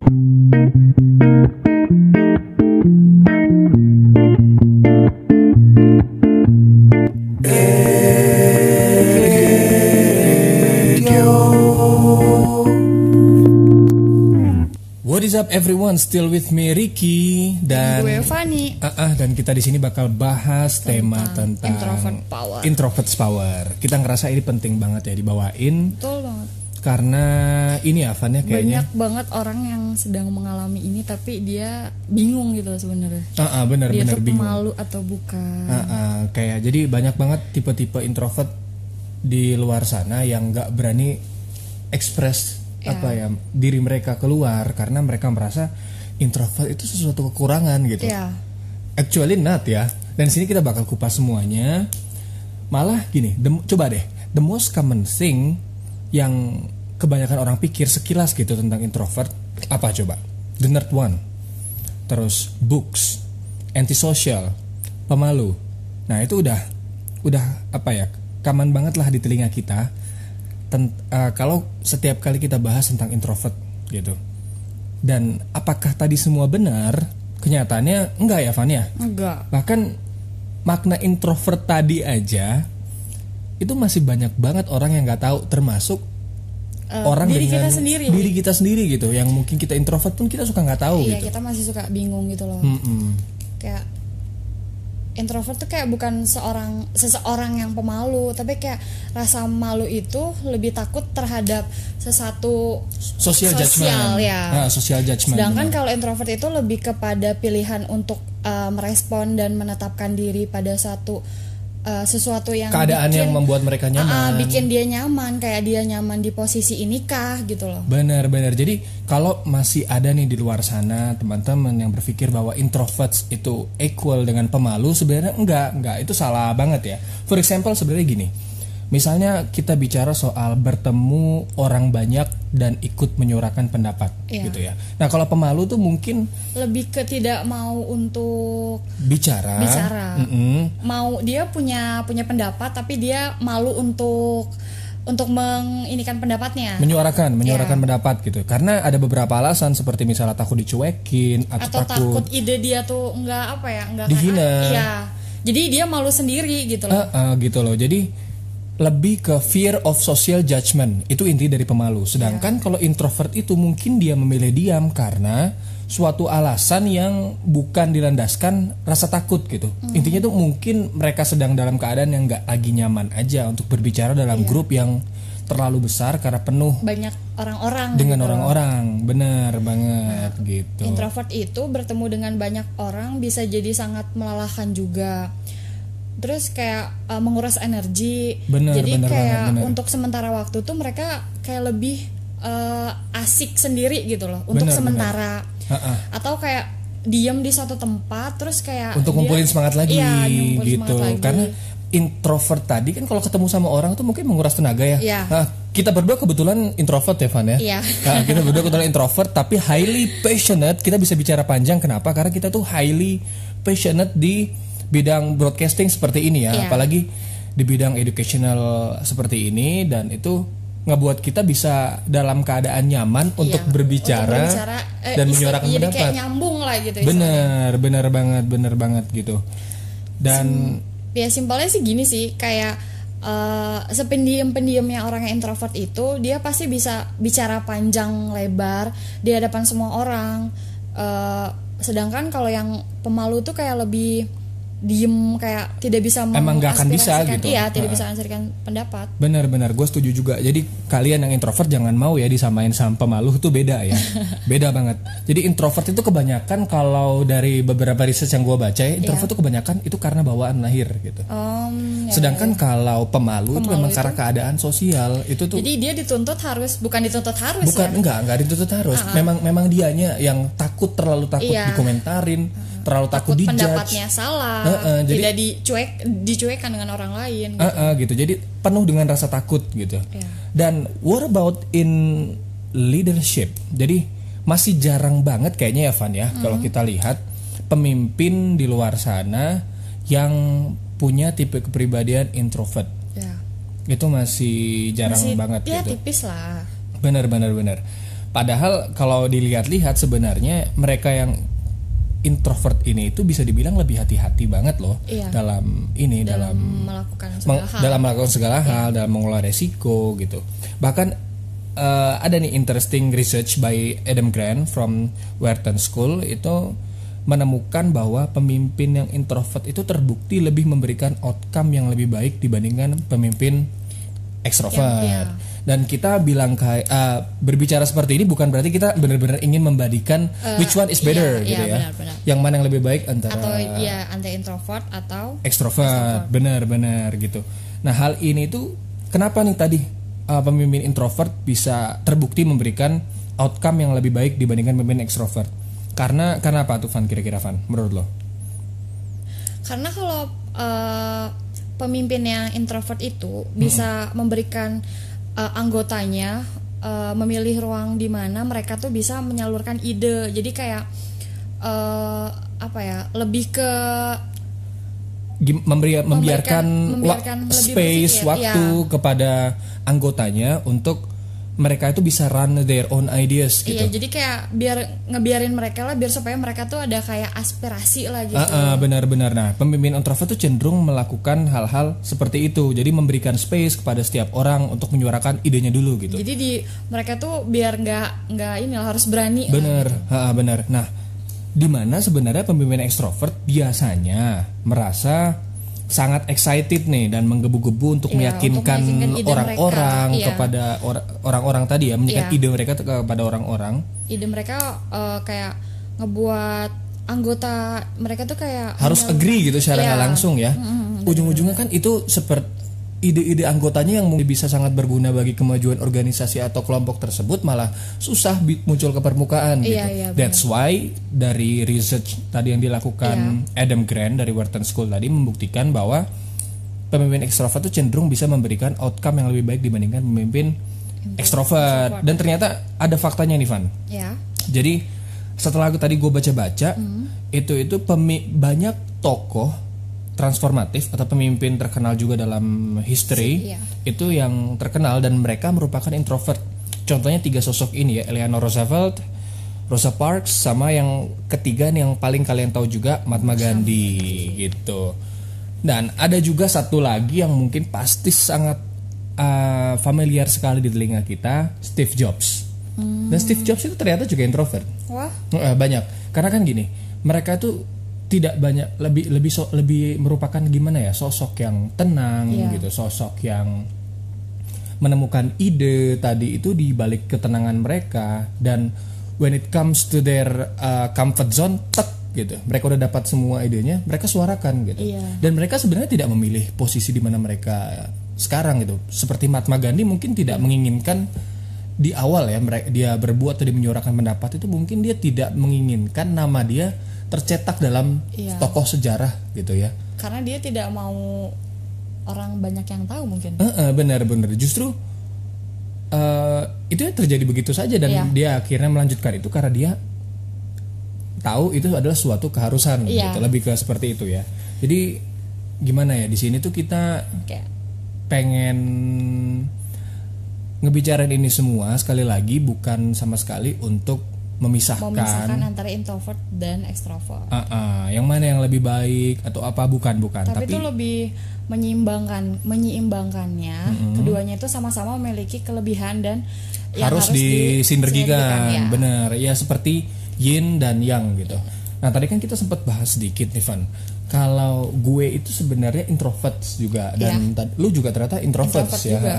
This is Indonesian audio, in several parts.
What is up everyone? Still with me Ricky dan gue Fani Ah, ah, dan kita di sini bakal bahas tema tentang introvert power. Introvert's power. Kita ngerasa ini penting banget ya dibawain betul karena ini ya Van ya kayaknya. banyak banget orang yang sedang mengalami ini tapi dia bingung gitu sebenarnya Ah, ah, benar dia benar tuh bingung. malu atau bukan Ah, ah, kayak jadi banyak banget tipe-tipe introvert di luar sana yang nggak berani ekspres apa ya diri mereka keluar karena mereka merasa introvert itu sesuatu kekurangan gitu. ya Actually not ya. Dan di sini kita bakal kupas semuanya. Malah gini, the- coba deh, the most common thing yang kebanyakan orang pikir sekilas gitu tentang introvert apa coba? The nerd one. Terus books, antisocial, pemalu. Nah, itu udah udah apa ya? Kaman banget lah di telinga kita. Ten- eh, kalau setiap kali kita bahas tentang introvert gitu. Dan apakah tadi semua benar? Kenyataannya enggak ya, Van ya? enggak Bahkan makna introvert tadi aja itu masih banyak banget orang yang nggak tahu termasuk Eh, orang diri dengan kita sendiri diri kita sendiri gitu yang mungkin kita introvert pun kita suka nggak tahu iya gitu. kita masih suka bingung gitu loh Mm-mm. kayak introvert tuh kayak bukan seorang seseorang yang pemalu tapi kayak rasa malu itu lebih takut terhadap sesuatu Social Sosial, judgment. ya. Nah, social judgment. Sedangkan benar. kalau introvert itu lebih kepada pilihan untuk uh, merespon dan menetapkan diri pada satu uh, sesuatu yang keadaan bikin, yang membuat mereka nyaman. Ah, ah, bikin dia nyaman kayak dia nyaman di posisi ini kah gitu loh. Benar-benar. Jadi kalau masih ada nih di luar sana teman-teman yang berpikir bahwa introverts itu equal dengan pemalu, sebenarnya enggak, enggak. Itu salah banget ya. For example sebenarnya gini. Misalnya kita bicara soal bertemu orang banyak dan ikut menyuarakan pendapat Iya. gitu ya. Nah, kalau pemalu tuh mungkin Lebih ke tidak mau untuk bicara. Bicara. Mm-mm. mau dia punya punya pendapat tapi dia malu untuk untuk menginikan pendapatnya menyuarakan, menyuarakan Iya. pendapat gitu. Karena ada beberapa alasan seperti misalnya takut dicuekin atau, atau takut ide dia tuh enggak apa ya enggak Dihina. iya jadi dia malu sendiri gitu loh Ah, ah, gitu loh. Jadi lebih ke fear of social judgment. Itu inti dari pemalu. Sedangkan Iya. kalau introvert itu mungkin dia memilih diam karena suatu alasan yang bukan dilandaskan rasa takut gitu. Hmm. Intinya tuh mungkin mereka sedang dalam keadaan yang nggak lagi nyaman aja untuk berbicara dalam grup yang terlalu besar karena penuh banyak orang-orang dengan gitu orang-orang. Bener banget gitu. introvert itu bertemu dengan banyak orang bisa jadi sangat melelahkan juga terus kayak uh, menguras energi Bener, jadi bener kayak banget, bener. untuk sementara waktu tuh mereka kayak lebih uh, asik sendiri gitu loh untuk Bener, sementara Ah, ah. atau kayak diem di suatu tempat terus kayak untuk dia- ngumpulin semangat lagi Iya, gitu semangat lagi. karena introvert tadi kan kalau ketemu sama orang tuh mungkin menguras tenaga ya Iya. nah kita berdua kebetulan introvert ya Van ya Iya. Nah, kita berdua kebetulan introvert tapi highly passionate kita bisa bicara panjang kenapa karena kita tuh highly passionate di bidang broadcasting seperti ini ya Iya. apalagi di bidang educational seperti ini dan itu ngebuat kita bisa dalam keadaan nyaman untuk Iya, berbicara, untuk berbicara, eh, dan menyuarakan pendapat kayak nyambung lah gitu istilahnya. Bener, bener banget, bener banget gitu. Dan ya simpelnya sih gini sih kayak eh sependiam-pendiamnya orang yang introvert itu dia pasti bisa bicara panjang lebar di hadapan semua orang Eh, sedangkan kalau yang pemalu tuh kayak lebih diem kayak tidak bisa Emang nggak akan bisa gitu. iya tidak Ha. bisa mengaspirasikan pendapat bener-bener gue setuju juga. Jadi kalian yang introvert jangan mau ya disamain sama pemalu itu beda ya, beda banget. Jadi introvert itu kebanyakan kalau dari beberapa research yang gue baca ya, introvert itu kebanyakan itu karena bawaan lahir gitu. Om, ya, Sedangkan kalau pemalu, itu Pemalu memang itu- karena keadaan sosial itu tuh jadi dia dituntut harus bukan dituntut harus bukan ya enggak enggak dituntut harus. Memang memang dianya yang takut terlalu takut Iya. dikomentarin, terlalu takut, takut dijudge. pendapatnya salah Heeh, jadi- tidak dicuek dicuekkan dengan orang lain gitu. Ah, ah, gitu. Jadi penuh dengan rasa takut gitu. Iya. Dan what about in leadership? Jadi masih jarang banget kayaknya ya Van ya kalau kita lihat pemimpin di luar sana yang punya tipe kepribadian introvert. Ya. Itu masih jarang Masih- banget ya gitu. tipis lah Benar benar benar. Padahal kalau dilihat-lihat sebenarnya mereka yang introvert ini itu bisa dibilang lebih hati-hati banget loh Iya. dalam ini dalam, melakukan meng- segala hal. dalam melakukan segala hal dalam mengelola resiko gitu. Bahkan eh, ada nih interesting research by Adam Grant from Wharton School itu menemukan bahwa pemimpin yang introvert itu terbukti lebih memberikan outcome yang lebih baik dibandingkan pemimpin ekstrovert. Yang- iya. Dan kita bilang kayak eh, berbicara seperti ini bukan berarti kita benar-benar ingin membandingkan which one is better iya, gitu iya, ya. benar-benar. Yang mana yang lebih baik antara atau ya anti introvert atau ekstrovert, benar-benar gitu. Nah hal ini tuh kenapa nih tadi uh, pemimpin introvert bisa terbukti memberikan outcome yang lebih baik dibandingkan pemimpin ekstrovert? Karena karena apa tuh Van kira-kira Van menurut lo? karena kalau eh, pemimpin yang introvert itu bisa memberikan eh, anggotanya eh, memilih ruang di mana mereka tuh bisa menyalurkan ide. Jadi kayak eh, apa ya lebih ke memberi, membiarkan, membiarkan lebih space berpikir, waktu kepada anggotanya untuk mereka itu bisa run their own ideas gitu. Iya, jadi kayak biar ngebiarin mereka lah, biar supaya mereka tuh ada kayak aspirasi lah gitu. Ah, ah, benar-benar. Nah, pemimpin introvert tuh cenderung melakukan hal-hal seperti itu. Jadi memberikan space kepada setiap orang untuk menyuarakan idenya dulu gitu. Jadi di mereka tuh biar nggak nggak ini lah, harus berani. lah. Bener, ha, bener. Nah, di mana sebenarnya pemimpin ekstrovert biasanya merasa sangat excited nih dan menggebu-gebu untuk untuk meyakinkan orang-orang iya. kepada or- orang-orang tadi ya, meyakinkan Iya. ide mereka kepada orang-orang. Ide mereka eh, kayak ngebuat anggota mereka tuh kayak Harus agree gitu secara nggak langsung ya. Ujung-ujungnya kan itu seperti ide-ide anggotanya yang mungkin bisa sangat berguna bagi kemajuan organisasi atau kelompok tersebut malah susah muncul ke permukaan gitu. Iya, iya, benar. That's why dari research tadi yang dilakukan Iya. Adam Grant dari Wharton School tadi membuktikan bahwa pemimpin ekstrovert itu cenderung bisa memberikan outcome yang lebih baik dibandingkan pemimpin ekstrovert. Dan ternyata ada faktanya nih Van. Ya. Jadi setelah aku tadi gue baca-baca Hmm. itu itu pemi- banyak tokoh transformatif atau pemimpin terkenal juga dalam history Iya. itu yang terkenal dan mereka merupakan introvert. Contohnya tiga sosok ini ya Eleanor Roosevelt, Rosa Parks sama yang ketiga nih yang paling kalian tahu juga Mahatma Gandhi gitu. Dan ada juga satu lagi yang mungkin pasti sangat uh, familiar sekali di telinga kita, Steve Jobs. Dan Steve Jobs itu ternyata juga introvert. Wah. Eh, banyak. Karena kan gini, mereka itu tidak banyak lebih lebih so- lebih merupakan gimana ya sosok yang tenang Iya. gitu, sosok yang menemukan ide tadi itu di balik ketenangan mereka dan when it comes to their uh, comfort zone tek gitu mereka udah dapat semua idenya mereka suarakan gitu Iya. dan mereka sebenarnya tidak memilih posisi di mana mereka sekarang gitu seperti Mahatma Gandhi mungkin tidak menginginkan di awal ya mereka dia berbuat atau menyuarakan pendapat itu mungkin dia tidak menginginkan nama dia tercetak dalam Iya. tokoh sejarah gitu ya Karena dia tidak mau orang banyak yang tahu mungkin. Heeh, benar-benar justru eh, itu yang terjadi begitu saja dan Iya. dia akhirnya melanjutkan itu karena dia tahu itu adalah suatu keharusan Iya. gitu lebih ke seperti itu ya jadi gimana ya di sini tuh kita Kayak pengen ngebicarain ini semua sekali lagi bukan sama sekali untuk memisahkan, memisahkan antara introvert dan ekstrovert. Ah, ah, yang mana yang lebih baik atau apa? Bukan bukan. Tapi, tapi, itu lebih menyeimbangkan menyeimbangkannya. Keduanya itu sama-sama memiliki kelebihan dan yang harus, disinergikan, disinergikan ya. bener ya seperti yin dan yang gitu. Nah tadi kan kita sempat bahas sedikit nih Van kalau gue itu sebenarnya introvert juga dan tad- lu juga ternyata introvert, Iya. Ya. juga.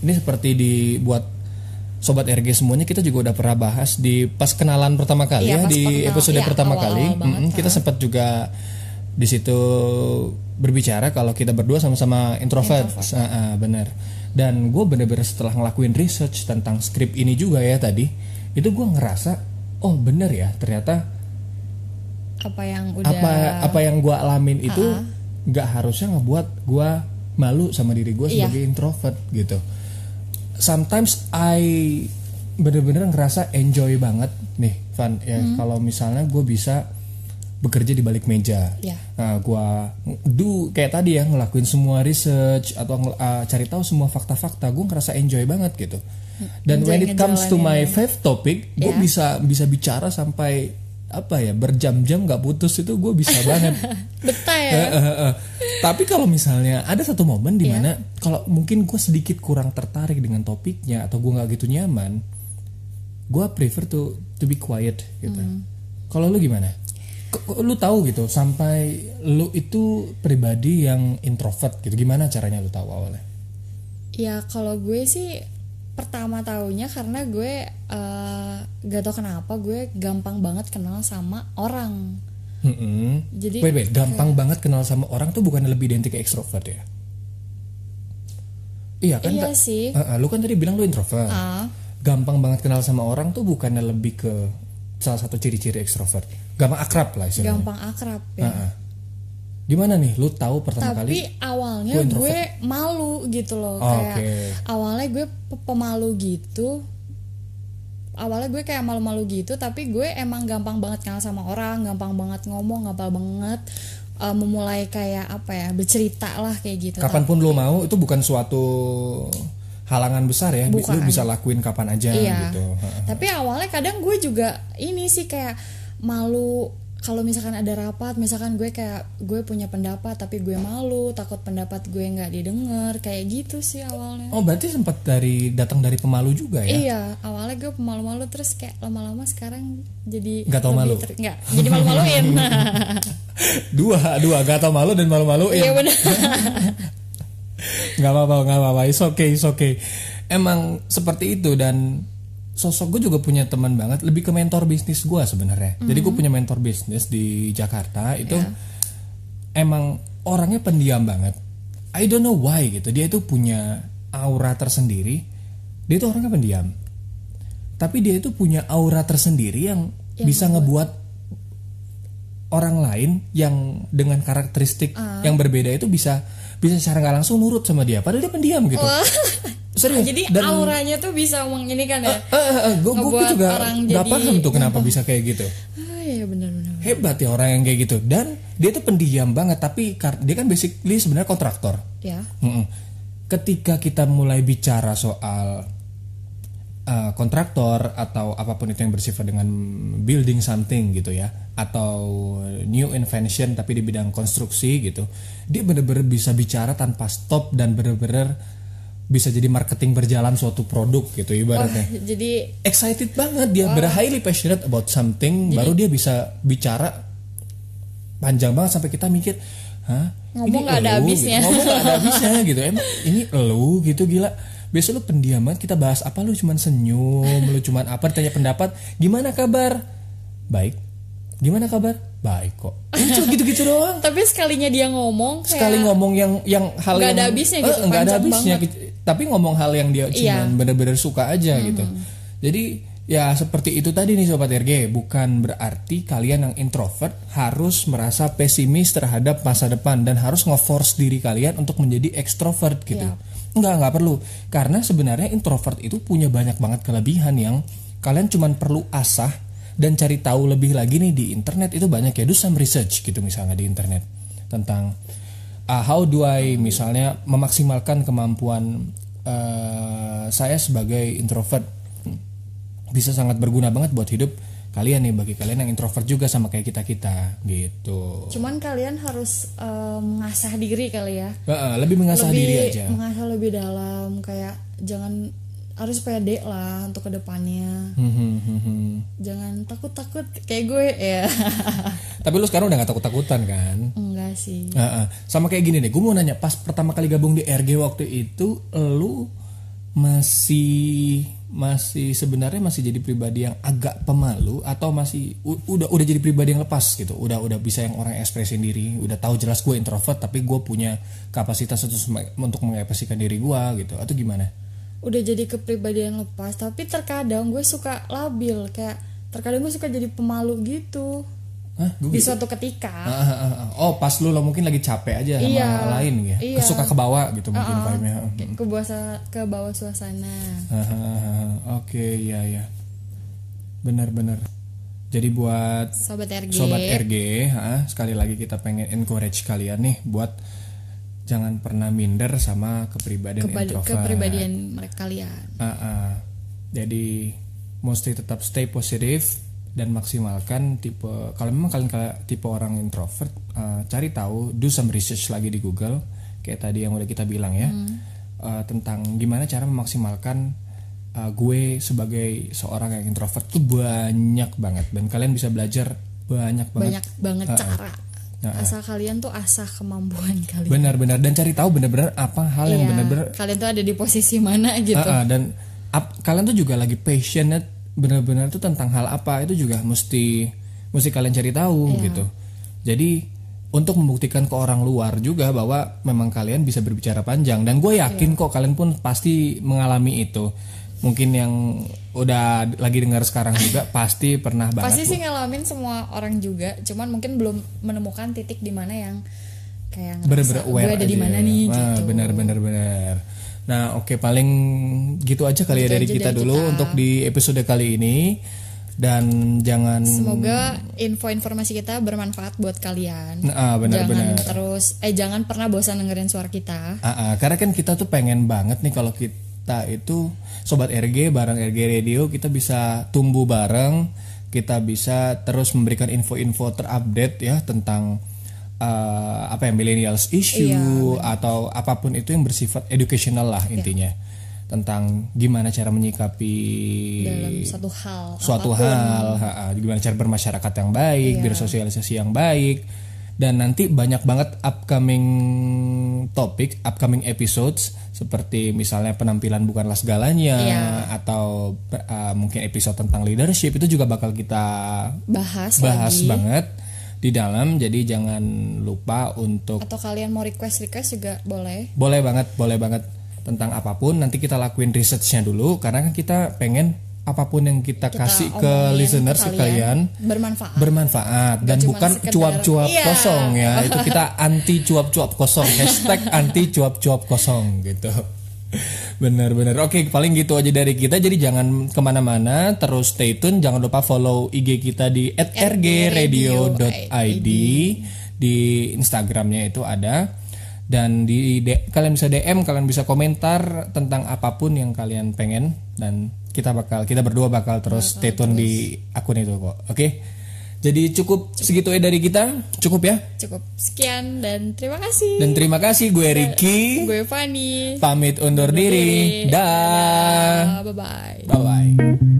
Ini seperti dibuat sobat RG semuanya kita juga udah pernah bahas di pas kenalan pertama kali ya Iya, pas di perkenal- episode iya, pertama awal-awal kali. banget, Mm-mm, kita sempat juga di situ berbicara kalau kita berdua sama-sama introvert, Ah, ah, benar dan gue bener-bener setelah ngelakuin research tentang skrip ini juga ya tadi itu gue ngerasa oh bener ya ternyata apa yang udah apa apa yang gue alamin itu nggak harusnya ngebuat gue malu sama diri gue Iya. sebagai introvert gitu sometimes I bener-bener ngerasa enjoy banget nih Van ya Hmm. kalau misalnya gue bisa bekerja di balik meja Iya. nah gue do kayak tadi ya ngelakuin semua research atau uh, cari tahu semua fakta-fakta gue ngerasa enjoy banget gitu Dan when it comes to my five topic, gue Ya. bisa bisa bicara sampai apa ya berjam-jam nggak putus itu gue bisa banget. betah ya. Tapi kalau misalnya ada satu momen di Iya. mana kalau mungkin gue sedikit kurang tertarik dengan topiknya atau gue nggak gitu nyaman, gue prefer to to be quiet gitu. Hmm. Kalau lu gimana? K- lu tahu gitu sampai lu itu pribadi yang introvert gitu. Gimana caranya lu tahu awalnya? Ya kalau gue sih pertama tahunya karena gue eh, gak tau kenapa gue gampang banget kenal sama orang. Mm-mm. Jadi Wait, wait, gampang banget kenal sama orang tuh bukan lebih identik ke extrovert ya? Iya kan? Iya sih. Eh, eh, lu kan tadi bilang lu introvert. Ah, Gampang banget kenal sama orang tuh bukannya lebih ke salah satu ciri-ciri ekstrovert. Gampang akrab lah istilahnya. gampang akrab ya. Heeh. Gimana nih? Lu tahu pertama Tapi kali? awalnya lu introvert. gue malu gitu loh Oh, kayak oke. awalnya gue pe- pemalu gitu. Awalnya gue kayak malu-malu gitu, tapi gue emang gampang banget kenal sama orang, gampang banget ngomong, gampang banget eh, memulai kayak apa ya bercerita lah kayak gitu. Kapan pun lu mau itu bukan suatu halangan besar ya. Bukan. Lu bisa lakuin kapan aja Iya. gitu. Tapi awalnya kadang gue juga ini sih kayak malu kalau misalkan ada rapat, misalkan gue kayak gue punya pendapat tapi gue malu, takut pendapat gue nggak didengar, kayak gitu sih awalnya. Oh, berarti sempat dari datang dari pemalu juga ya? Iya, awalnya gue pemalu-malu terus kayak lama-lama sekarang jadi Nggak tau malu? ter- nggak, jadi malu-maluin. dua, dua, gak tau malu dan malu-maluin. Iya benar. nggak apa-apa nggak apa-apa it's okay it's okay emang seperti itu dan sosok gue juga punya teman banget lebih ke mentor bisnis gue sebenarnya. Jadi gue punya mentor bisnis di Jakarta itu emang orangnya pendiam banget. I don't know why gitu. Dia itu punya aura tersendiri. Dia itu orangnya pendiam. Tapi dia itu punya aura tersendiri yang, bisa ngebuat orang lain yang dengan karakteristik yang berbeda itu bisa bisa secara nggak langsung nurut sama dia. Padahal dia pendiam gitu serius jadi dan auranya tuh bisa menginikan ya. gue ngebuat juga nggak paham tuh kenapa bisa kayak gitu Ah iya benar-benar. hebat ya orang yang kayak gitu dan dia tuh pendiam banget tapi dia kan basically sebenarnya kontraktor Ya. Mm-mm. ketika kita mulai bicara soal uh, kontraktor atau apa pun itu yang bersifat dengan building something gitu ya atau new invention tapi di bidang konstruksi gitu dia bener-bener bisa bicara tanpa stop dan bener-bener bisa jadi marketing berjalan suatu produk gitu Wah, ibaratnya jadi excited banget dia ber highly passionate about something baru dia bisa bicara panjang banget sampai kita mikir hah Ngomong Ini nggak ada elu?" habisnya. gitu. ngomong gak ada habisnya gitu emang ini lu gitu gila biasa lu pendiam banget kita bahas apa lu cuman senyum lu cuman apa tanya pendapat gimana kabar baik gimana kabar baik kok cuma gitu-gitu doang tapi sekalinya dia ngomong kayak sekali ngomong yang yang hal Nggak yang ada habisnya gitu, Eh, ada panjang habisnya gitu. Tapi ngomong hal yang dia Iya. cuman bener-bener suka aja gitu. Jadi ya seperti itu tadi nih sobat RG bukan berarti kalian yang introvert harus merasa pesimis terhadap masa depan dan harus nge-force diri kalian untuk menjadi extrovert gitu. Iya. nggak nggak perlu. Karena sebenarnya introvert itu punya banyak banget kelebihan yang kalian cuman perlu asah dan cari tahu lebih lagi nih di internet. Itu banyak ya. Do some research gitu misalnya di internet tentang uh, how do I misalnya memaksimalkan kemampuan uh, saya sebagai introvert? Bisa sangat berguna banget buat hidup kalian nih bagi kalian yang introvert juga sama kayak kita kita gitu. Cuman kalian harus eh, mengasah diri kali ya. Uh, uh, lebih mengasah lebih diri aja. mengasah lebih dalam kayak jangan harus pede lah untuk ke depannya. Hmm, hmm, hmm, hmm. jangan takut-takut kayak gue ya. Tapi lu sekarang udah gak takut-takutan kan enggak sih Heeh. sama kayak gini deh, gue mau nanya pas pertama kali gabung di RG waktu itu, lu masih masih sebenarnya masih jadi pribadi yang agak pemalu atau masih udah udah jadi pribadi yang lepas gitu, udah udah bisa yang orang ekspresin diri, udah tahu jelas gue introvert tapi gue punya kapasitas untuk untuk mengekspresikan diri gue gitu, atau gimana? udah jadi kepribadian lepas tapi terkadang gue suka labil kayak terkadang gue suka jadi pemalu gitu Hah, di gitu? suatu ketika Ah, ah, ah. Oh pas lu lo mungkin lagi capek aja sama Iya, lain ya, iya. kesuka ke bawah gitu mungkin Uh-uh. vibe-nya. Ke bawah ke bawah suasana Oke, ya ya. Benar-benar. Jadi buat sobat RG sobat RG, ha, sekali lagi kita pengen encourage kalian nih buat jangan pernah minder sama kepribadian Kebali- introvert. kepribadian mereka kalian Ah, ah. Jadi mesti tetap stay positif dan maksimalkan tipe kalau memang kalian tipe orang introvert uh, cari tahu do some research lagi di Google kayak tadi yang udah kita bilang ya uh, tentang gimana cara memaksimalkan uh, gue sebagai seorang yang introvert tuh banyak banget. Dan kalian bisa belajar banyak banget. Banyak banget Uh-uh. cara. Uh-uh. asal kalian tuh asah kemampuan kalian. Benar-benar dan cari tahu benar-benar apa hal yang Iya, benar-benar kalian tuh ada di posisi mana gitu. Ah, ah, dan ap- kalian tuh juga lagi passionate benar-benar tuh tentang hal apa itu juga mesti mesti kalian cari tahu Iya. gitu. Jadi untuk membuktikan ke orang luar juga bahwa memang kalian bisa berbicara panjang dan gue yakin kok kalian pun pasti mengalami itu. Mungkin yang udah lagi dengar sekarang juga pasti pernah banget. pasti sih ngalamin semua orang juga cuman mungkin belum menemukan titik di mana yang kayak ngerasa, aware gue ada di mana nih Wah, gitu benar benar benar nah oke paling gitu aja kali ya Gitu dari aja kita dari dulu kita. untuk di episode kali ini dan jangan Semoga info-informasi kita bermanfaat buat kalian. Nah, ah, benar, jangan benar. terus eh jangan pernah bosan dengerin suara kita. Ah, ah, karena kan kita tuh pengen banget nih kalau kita itu sobat RG bareng RG Radio kita bisa tumbuh bareng kita bisa terus memberikan info-info terupdate ya tentang eh, apa ya millennials issue atau apa pun itu yang bersifat educational lah intinya. Tentang gimana cara menyikapi dalam satu hal suatu apa pun. hal ha, ha, gimana cara bermasyarakat yang baik bersosialisasi yang baik. Dan nanti banyak banget upcoming topik upcoming episodes. Seperti misalnya penampilan bukanlah segalanya Iya. atau uh, mungkin episode tentang leadership. Itu juga bakal kita bahas, bahas lagi. banget di dalam jadi jangan lupa untuk atau kalian mau request request juga boleh. Boleh banget boleh banget tentang apa pun. Nanti kita lakuin researchnya dulu karena kan kita pengen apa pun yang kita, Kita kasih ke omongin listeners ke kalian bermanfaat. bermanfaat. Dan bukan cuap-cuap Iya. kosong ya itu kita anti cuap-cuap kosong. Hashtag anti cuap-cuap kosong gitu bener-bener oke paling gitu aja dari kita. Jadi jangan ke mana-mana. Terus stay tune. Jangan lupa follow IG kita di @rgradio.id di Instagramnya itu ada. Dan di kalian bisa DM kalian bisa komentar tentang apa pun yang kalian pengen. Dan kita bakal kita berdua bakal terus stay tune di akun itu kok. Oke jadi cukup segitu ya dari kita. Cukup ya. Cukup. Sekian dan terima kasih. Dan terima kasih gue Ricky. gue Fani. Pamit undur diri. dah. Bye bye bye bye